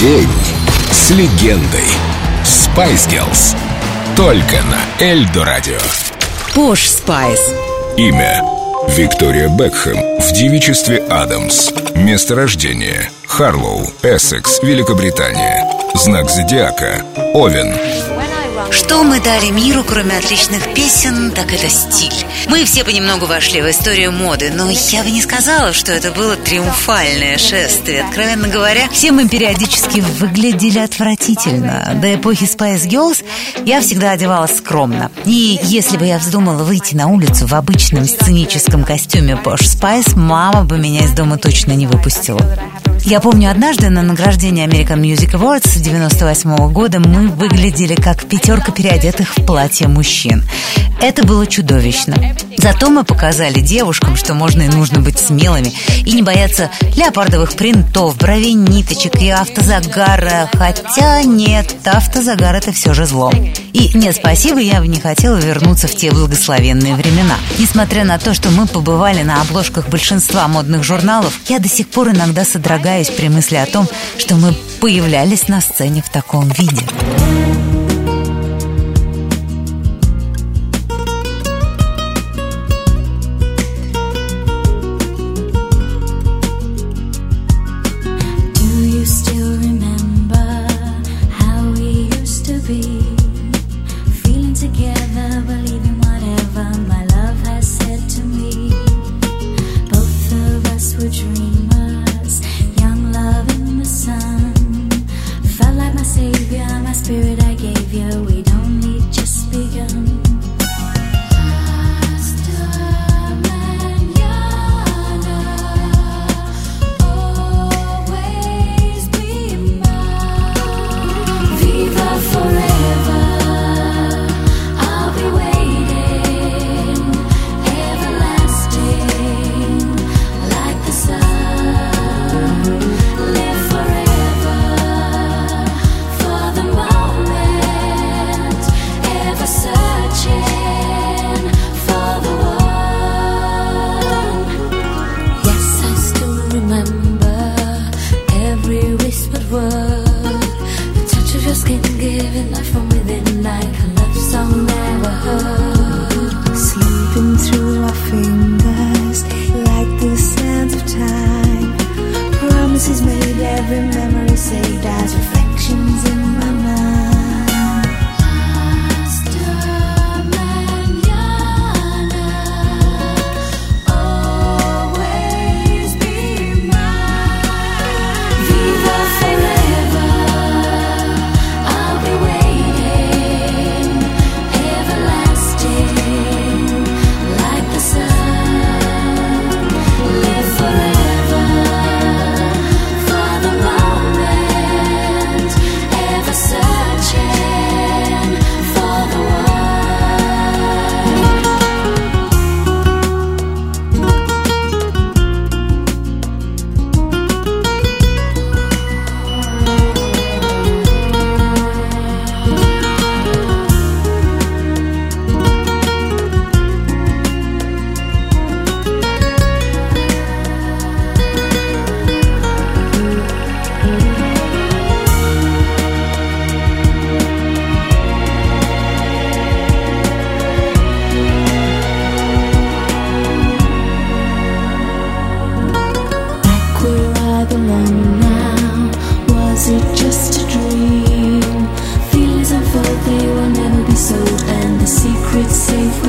День с легендой. Spice Girls. Только на Эльдо Радио. Posh Spice. Имя Виктория Бекхэм в девичестве Адамс. Место рождения Харлоу, Эссекс, Великобритания. Знак зодиака Овен. Что мы дали миру, кроме отличных песен, так это стиль. Мы все понемногу вошли в историю моды, но я бы не сказала, что это было триумфальное шествие. Откровенно говоря, все мы периодически выглядели отвратительно. До эпохи Spice Girls я всегда одевалась скромно. И если бы я вздумала выйти на улицу в обычном сценическом костюме Posh Spice, мама бы меня из дома точно не выпустила. Я помню, однажды на награждении American Music Awards 98 года мы выглядели как пятерка переодетых в платье мужчин. Это было чудовищно. Зато мы показали девушкам, что можно и нужно быть смелыми и не бояться леопардовых принтов, бровей ниточек и автозагара. Хотя нет, автозагар это все же зло. И нет, спасибо, я бы не хотела вернуться в те благословенные времена. Несмотря на то, что мы побывали на обложках большинства модных журналов, я до сих пор иногда содрогаюсь при мысли о том, что мы появлялись на сцене в таком виде. secret safe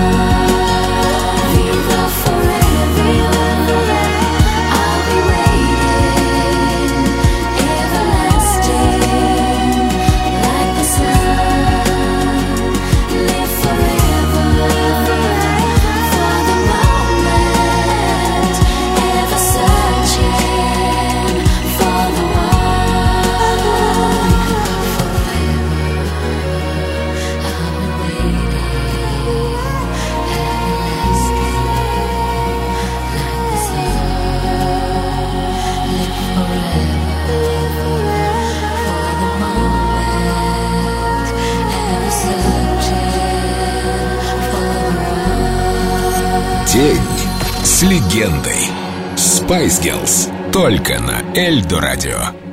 love. День с легендой. Spice Girls. Только на Эльдо Радио.